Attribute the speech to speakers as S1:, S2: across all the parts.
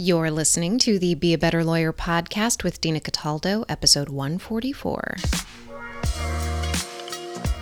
S1: You're listening to the Be a Better Lawyer podcast with Dina Cataldo, episode 144.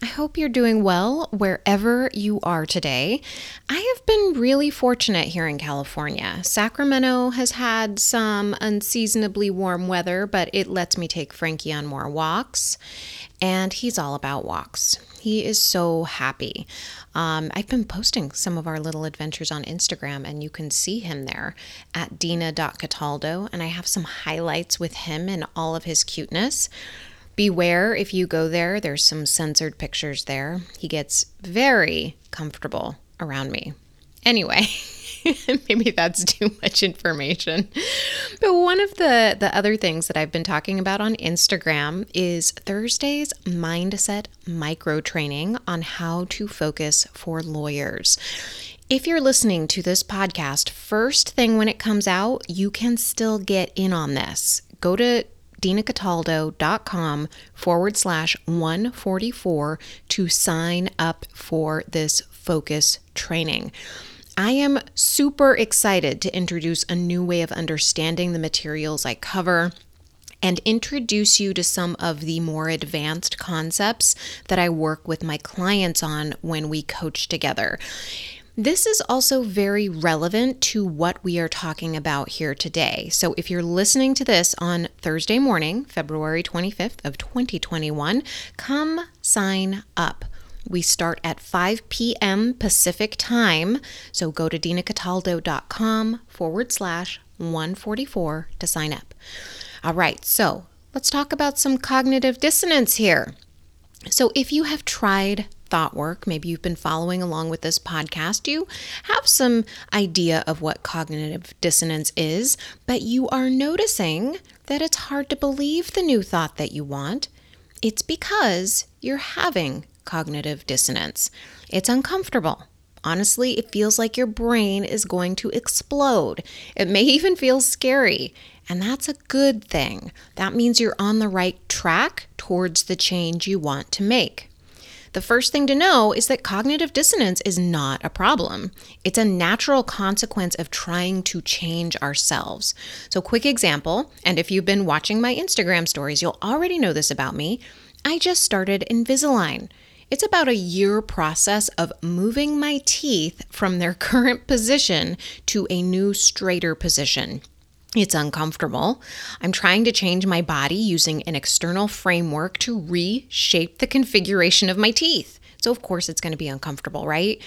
S1: I hope you're doing well wherever you are today. I have been really fortunate here in California. Sacramento has had some unseasonably warm weather, but it lets me take Frankie on more walks, and he's all about walks. He is so happy. Um, I've been posting some of our little adventures on Instagram, and you can see him there at dina.cataldo, and I have some highlights with him and all of his cuteness. Beware if you go there, there's some censored pictures there. He gets very comfortable around me. Anyway, maybe that's too much information. But one of the the other things that I've been talking about on Instagram is Thursday's mindset micro training on how to focus for lawyers. If you're listening to this podcast first thing when it comes out, you can still get in on this. Go to dinacataldo.com forward slash 144 to sign up for this focus training. I am super excited to introduce a new way of understanding the materials I cover and introduce you to some of the more advanced concepts that I work with my clients on when we coach together. This is also very relevant to what we are talking about here today. So if you're listening to this on Thursday morning, February 25th of 2021, come sign up. We start at 5 p.m. Pacific time. So go to dinacataldo.com forward slash 144 to sign up. All right, so let's talk about some cognitive dissonance here. So, if you have tried thought work, maybe you've been following along with this podcast, you have some idea of what cognitive dissonance is, but you are noticing that it's hard to believe the new thought that you want. It's because you're having cognitive dissonance. It's uncomfortable. Honestly, it feels like your brain is going to explode. It may even feel scary. And that's a good thing. That means you're on the right track towards the change you want to make. The first thing to know is that cognitive dissonance is not a problem. It's a natural consequence of trying to change ourselves. So, quick example, and if you've been watching my Instagram stories, you'll already know this about me. I just started Invisalign. It's about a year process of moving my teeth from their current position to a new straighter position. It's uncomfortable. I'm trying to change my body using an external framework to reshape the configuration of my teeth. So, of course, it's going to be uncomfortable, right?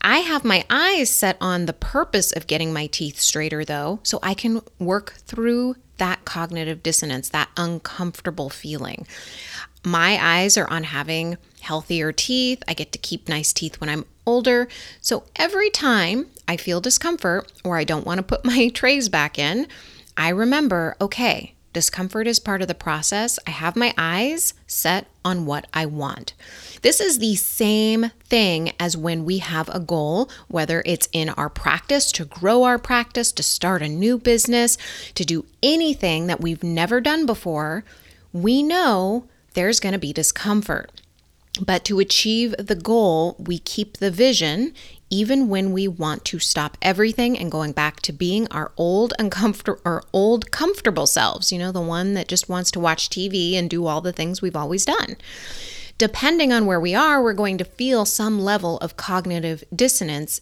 S1: I have my eyes set on the purpose of getting my teeth straighter, though, so I can work through that cognitive dissonance, that uncomfortable feeling. My eyes are on having healthier teeth. I get to keep nice teeth when I'm older. So every time I feel discomfort or I don't want to put my trays back in, I remember okay, discomfort is part of the process. I have my eyes set on what I want. This is the same thing as when we have a goal, whether it's in our practice to grow our practice, to start a new business, to do anything that we've never done before. We know there's going to be discomfort. But to achieve the goal, we keep the vision even when we want to stop everything and going back to being our old uncomfortable or old comfortable selves, you know, the one that just wants to watch TV and do all the things we've always done. Depending on where we are, we're going to feel some level of cognitive dissonance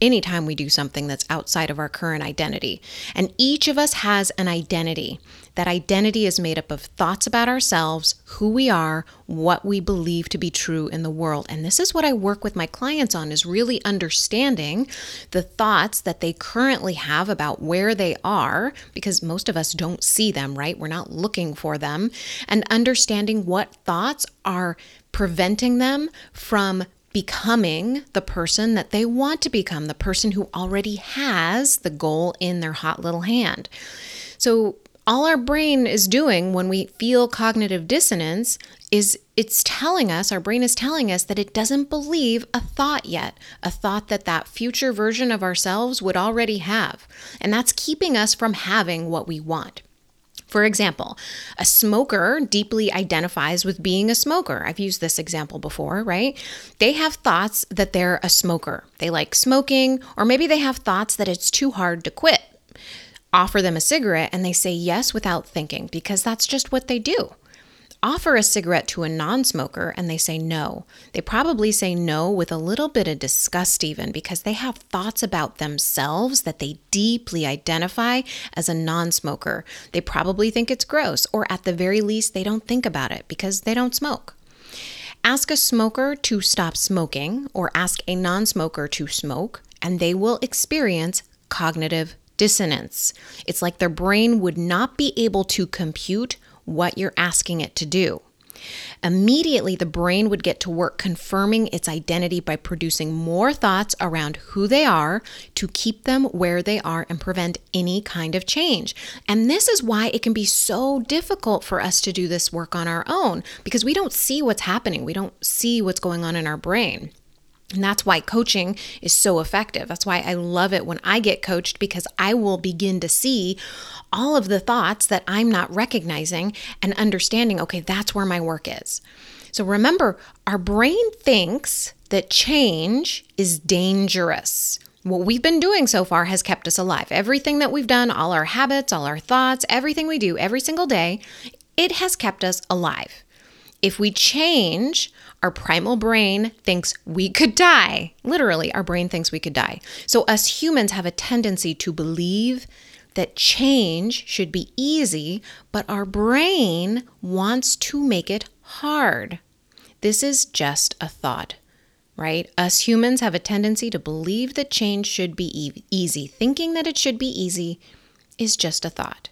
S1: anytime we do something that's outside of our current identity. And each of us has an identity. That identity is made up of thoughts about ourselves, who we are, what we believe to be true in the world. And this is what I work with my clients on is really understanding the thoughts that they currently have about where they are because most of us don't see them, right? We're not looking for them and understanding what thoughts are preventing them from becoming the person that they want to become, the person who already has the goal in their hot little hand. So, all our brain is doing when we feel cognitive dissonance is it's telling us our brain is telling us that it doesn't believe a thought yet a thought that that future version of ourselves would already have and that's keeping us from having what we want for example, a smoker deeply identifies with being a smoker. I've used this example before, right? They have thoughts that they're a smoker. They like smoking, or maybe they have thoughts that it's too hard to quit. Offer them a cigarette and they say yes without thinking because that's just what they do offer a cigarette to a non smoker and they say no. They probably say no with a little bit of disgust, even because they have thoughts about themselves that they deeply identify as a non smoker. They probably think it's gross, or at the very least, they don't think about it because they don't smoke. Ask a smoker to stop smoking or ask a non smoker to smoke, and they will experience cognitive dissonance. It's like their brain would not be able to compute what you're asking it to do. Immediately, the brain would get to work confirming its identity by producing more thoughts around who they are to keep them where they are and prevent any kind of change. And this is why it can be so difficult for us to do this work on our own because we don't see what's happening, we don't see what's going on in our brain. And that's why coaching is so effective. That's why I love it when I get coached because I will begin to see all of the thoughts that I'm not recognizing and understanding, okay, that's where my work is. So remember, our brain thinks that change is dangerous. What we've been doing so far has kept us alive. Everything that we've done, all our habits, all our thoughts, everything we do every single day, it has kept us alive. If we change, our primal brain thinks we could die. Literally, our brain thinks we could die. So, us humans have a tendency to believe that change should be easy, but our brain wants to make it hard. This is just a thought, right? Us humans have a tendency to believe that change should be e- easy. Thinking that it should be easy is just a thought.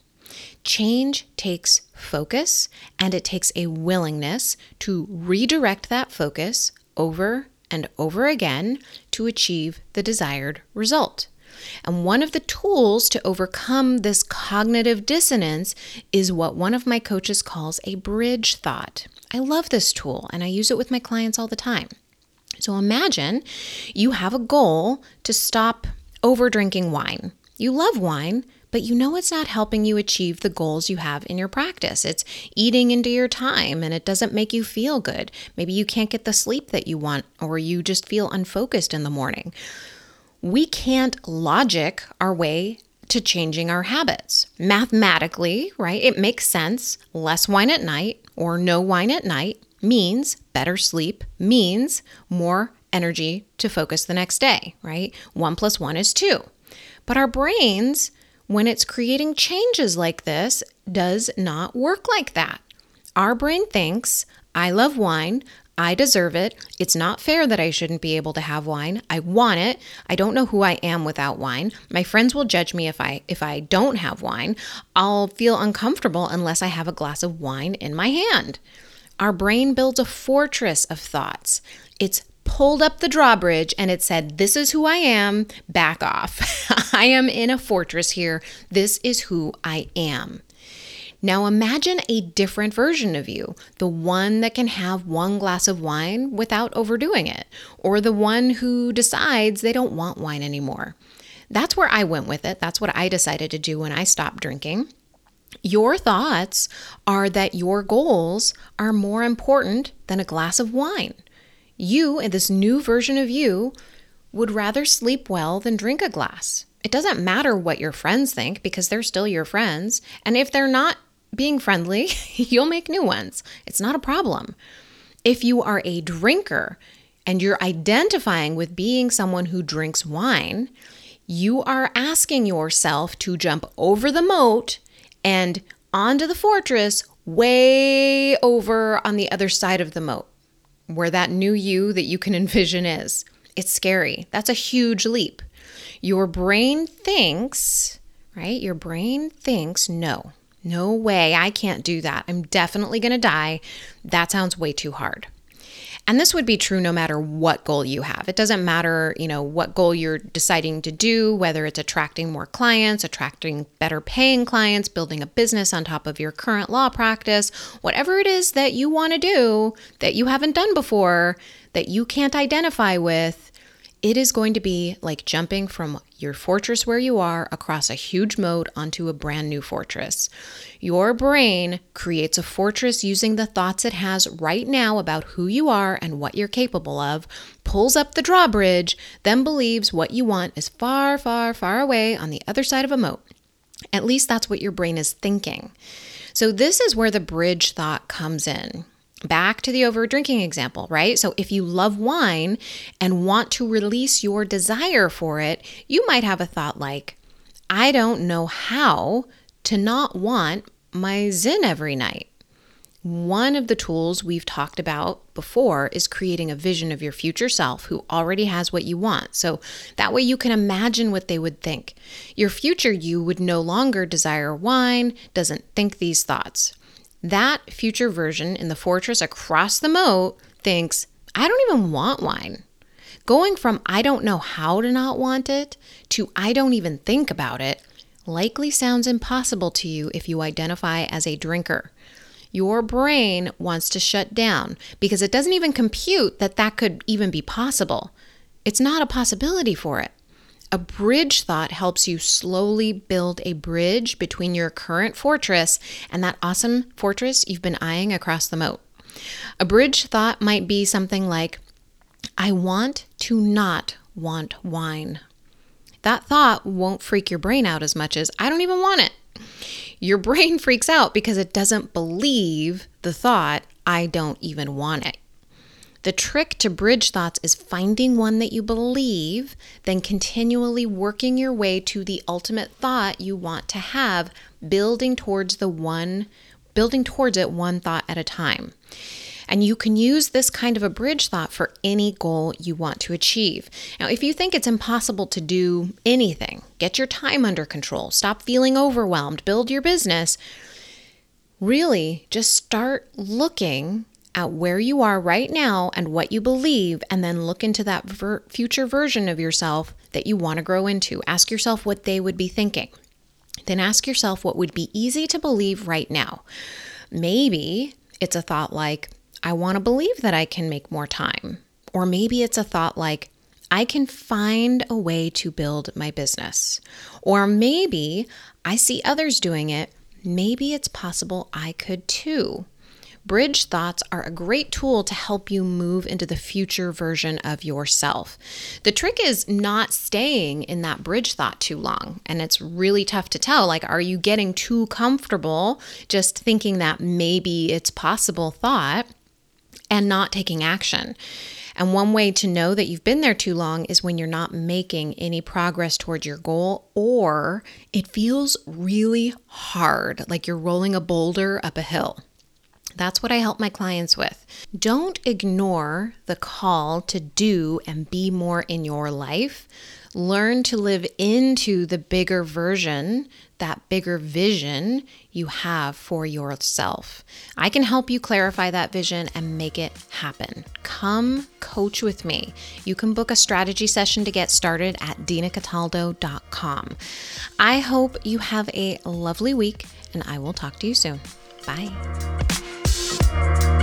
S1: Change takes focus and it takes a willingness to redirect that focus over and over again to achieve the desired result. And one of the tools to overcome this cognitive dissonance is what one of my coaches calls a bridge thought. I love this tool and I use it with my clients all the time. So imagine you have a goal to stop over drinking wine. You love wine, but you know it's not helping you achieve the goals you have in your practice. It's eating into your time and it doesn't make you feel good. Maybe you can't get the sleep that you want or you just feel unfocused in the morning. We can't logic our way to changing our habits. Mathematically, right? It makes sense. Less wine at night or no wine at night means better sleep, means more energy to focus the next day, right? One plus one is two. But our brains when it's creating changes like this, does not work like that. Our brain thinks, I love wine. I deserve it. It's not fair that I shouldn't be able to have wine. I want it. I don't know who I am without wine. My friends will judge me if I if I don't have wine. I'll feel uncomfortable unless I have a glass of wine in my hand. Our brain builds a fortress of thoughts. It's pulled up the drawbridge and it said, This is who I am, back off. I am in a fortress here. This is who I am. Now imagine a different version of you, the one that can have one glass of wine without overdoing it, or the one who decides they don't want wine anymore. That's where I went with it. That's what I decided to do when I stopped drinking. Your thoughts are that your goals are more important than a glass of wine. You, in this new version of you, would rather sleep well than drink a glass. It doesn't matter what your friends think because they're still your friends. And if they're not being friendly, you'll make new ones. It's not a problem. If you are a drinker and you're identifying with being someone who drinks wine, you are asking yourself to jump over the moat and onto the fortress way over on the other side of the moat where that new you that you can envision is. It's scary. That's a huge leap. Your brain thinks, right? Your brain thinks, no, no way, I can't do that. I'm definitely going to die. That sounds way too hard. And this would be true no matter what goal you have. It doesn't matter, you know, what goal you're deciding to do, whether it's attracting more clients, attracting better paying clients, building a business on top of your current law practice, whatever it is that you want to do that you haven't done before, that you can't identify with, it is going to be like jumping from your fortress where you are across a huge moat onto a brand new fortress. Your brain creates a fortress using the thoughts it has right now about who you are and what you're capable of, pulls up the drawbridge, then believes what you want is far, far, far away on the other side of a moat. At least that's what your brain is thinking. So, this is where the bridge thought comes in. Back to the over drinking example, right? So, if you love wine and want to release your desire for it, you might have a thought like, I don't know how to not want my Zin every night. One of the tools we've talked about before is creating a vision of your future self who already has what you want. So that way you can imagine what they would think. Your future you would no longer desire wine, doesn't think these thoughts. That future version in the fortress across the moat thinks, I don't even want wine. Going from I don't know how to not want it to I don't even think about it likely sounds impossible to you if you identify as a drinker. Your brain wants to shut down because it doesn't even compute that that could even be possible. It's not a possibility for it. A bridge thought helps you slowly build a bridge between your current fortress and that awesome fortress you've been eyeing across the moat. A bridge thought might be something like, I want to not want wine. That thought won't freak your brain out as much as, I don't even want it. Your brain freaks out because it doesn't believe the thought, I don't even want it. The trick to bridge thoughts is finding one that you believe, then continually working your way to the ultimate thought you want to have, building towards the one, building towards it one thought at a time. And you can use this kind of a bridge thought for any goal you want to achieve. Now, if you think it's impossible to do anything, get your time under control, stop feeling overwhelmed, build your business, really just start looking at where you are right now and what you believe, and then look into that ver- future version of yourself that you want to grow into. Ask yourself what they would be thinking. Then ask yourself what would be easy to believe right now. Maybe it's a thought like, I want to believe that I can make more time. Or maybe it's a thought like, I can find a way to build my business. Or maybe I see others doing it. Maybe it's possible I could too. Bridge thoughts are a great tool to help you move into the future version of yourself. The trick is not staying in that bridge thought too long. And it's really tough to tell. Like, are you getting too comfortable just thinking that maybe it's possible thought and not taking action? And one way to know that you've been there too long is when you're not making any progress towards your goal or it feels really hard, like you're rolling a boulder up a hill. That's what I help my clients with. Don't ignore the call to do and be more in your life. Learn to live into the bigger version, that bigger vision you have for yourself. I can help you clarify that vision and make it happen. Come coach with me. You can book a strategy session to get started at dinacataldo.com. I hope you have a lovely week and I will talk to you soon. Bye. Bye.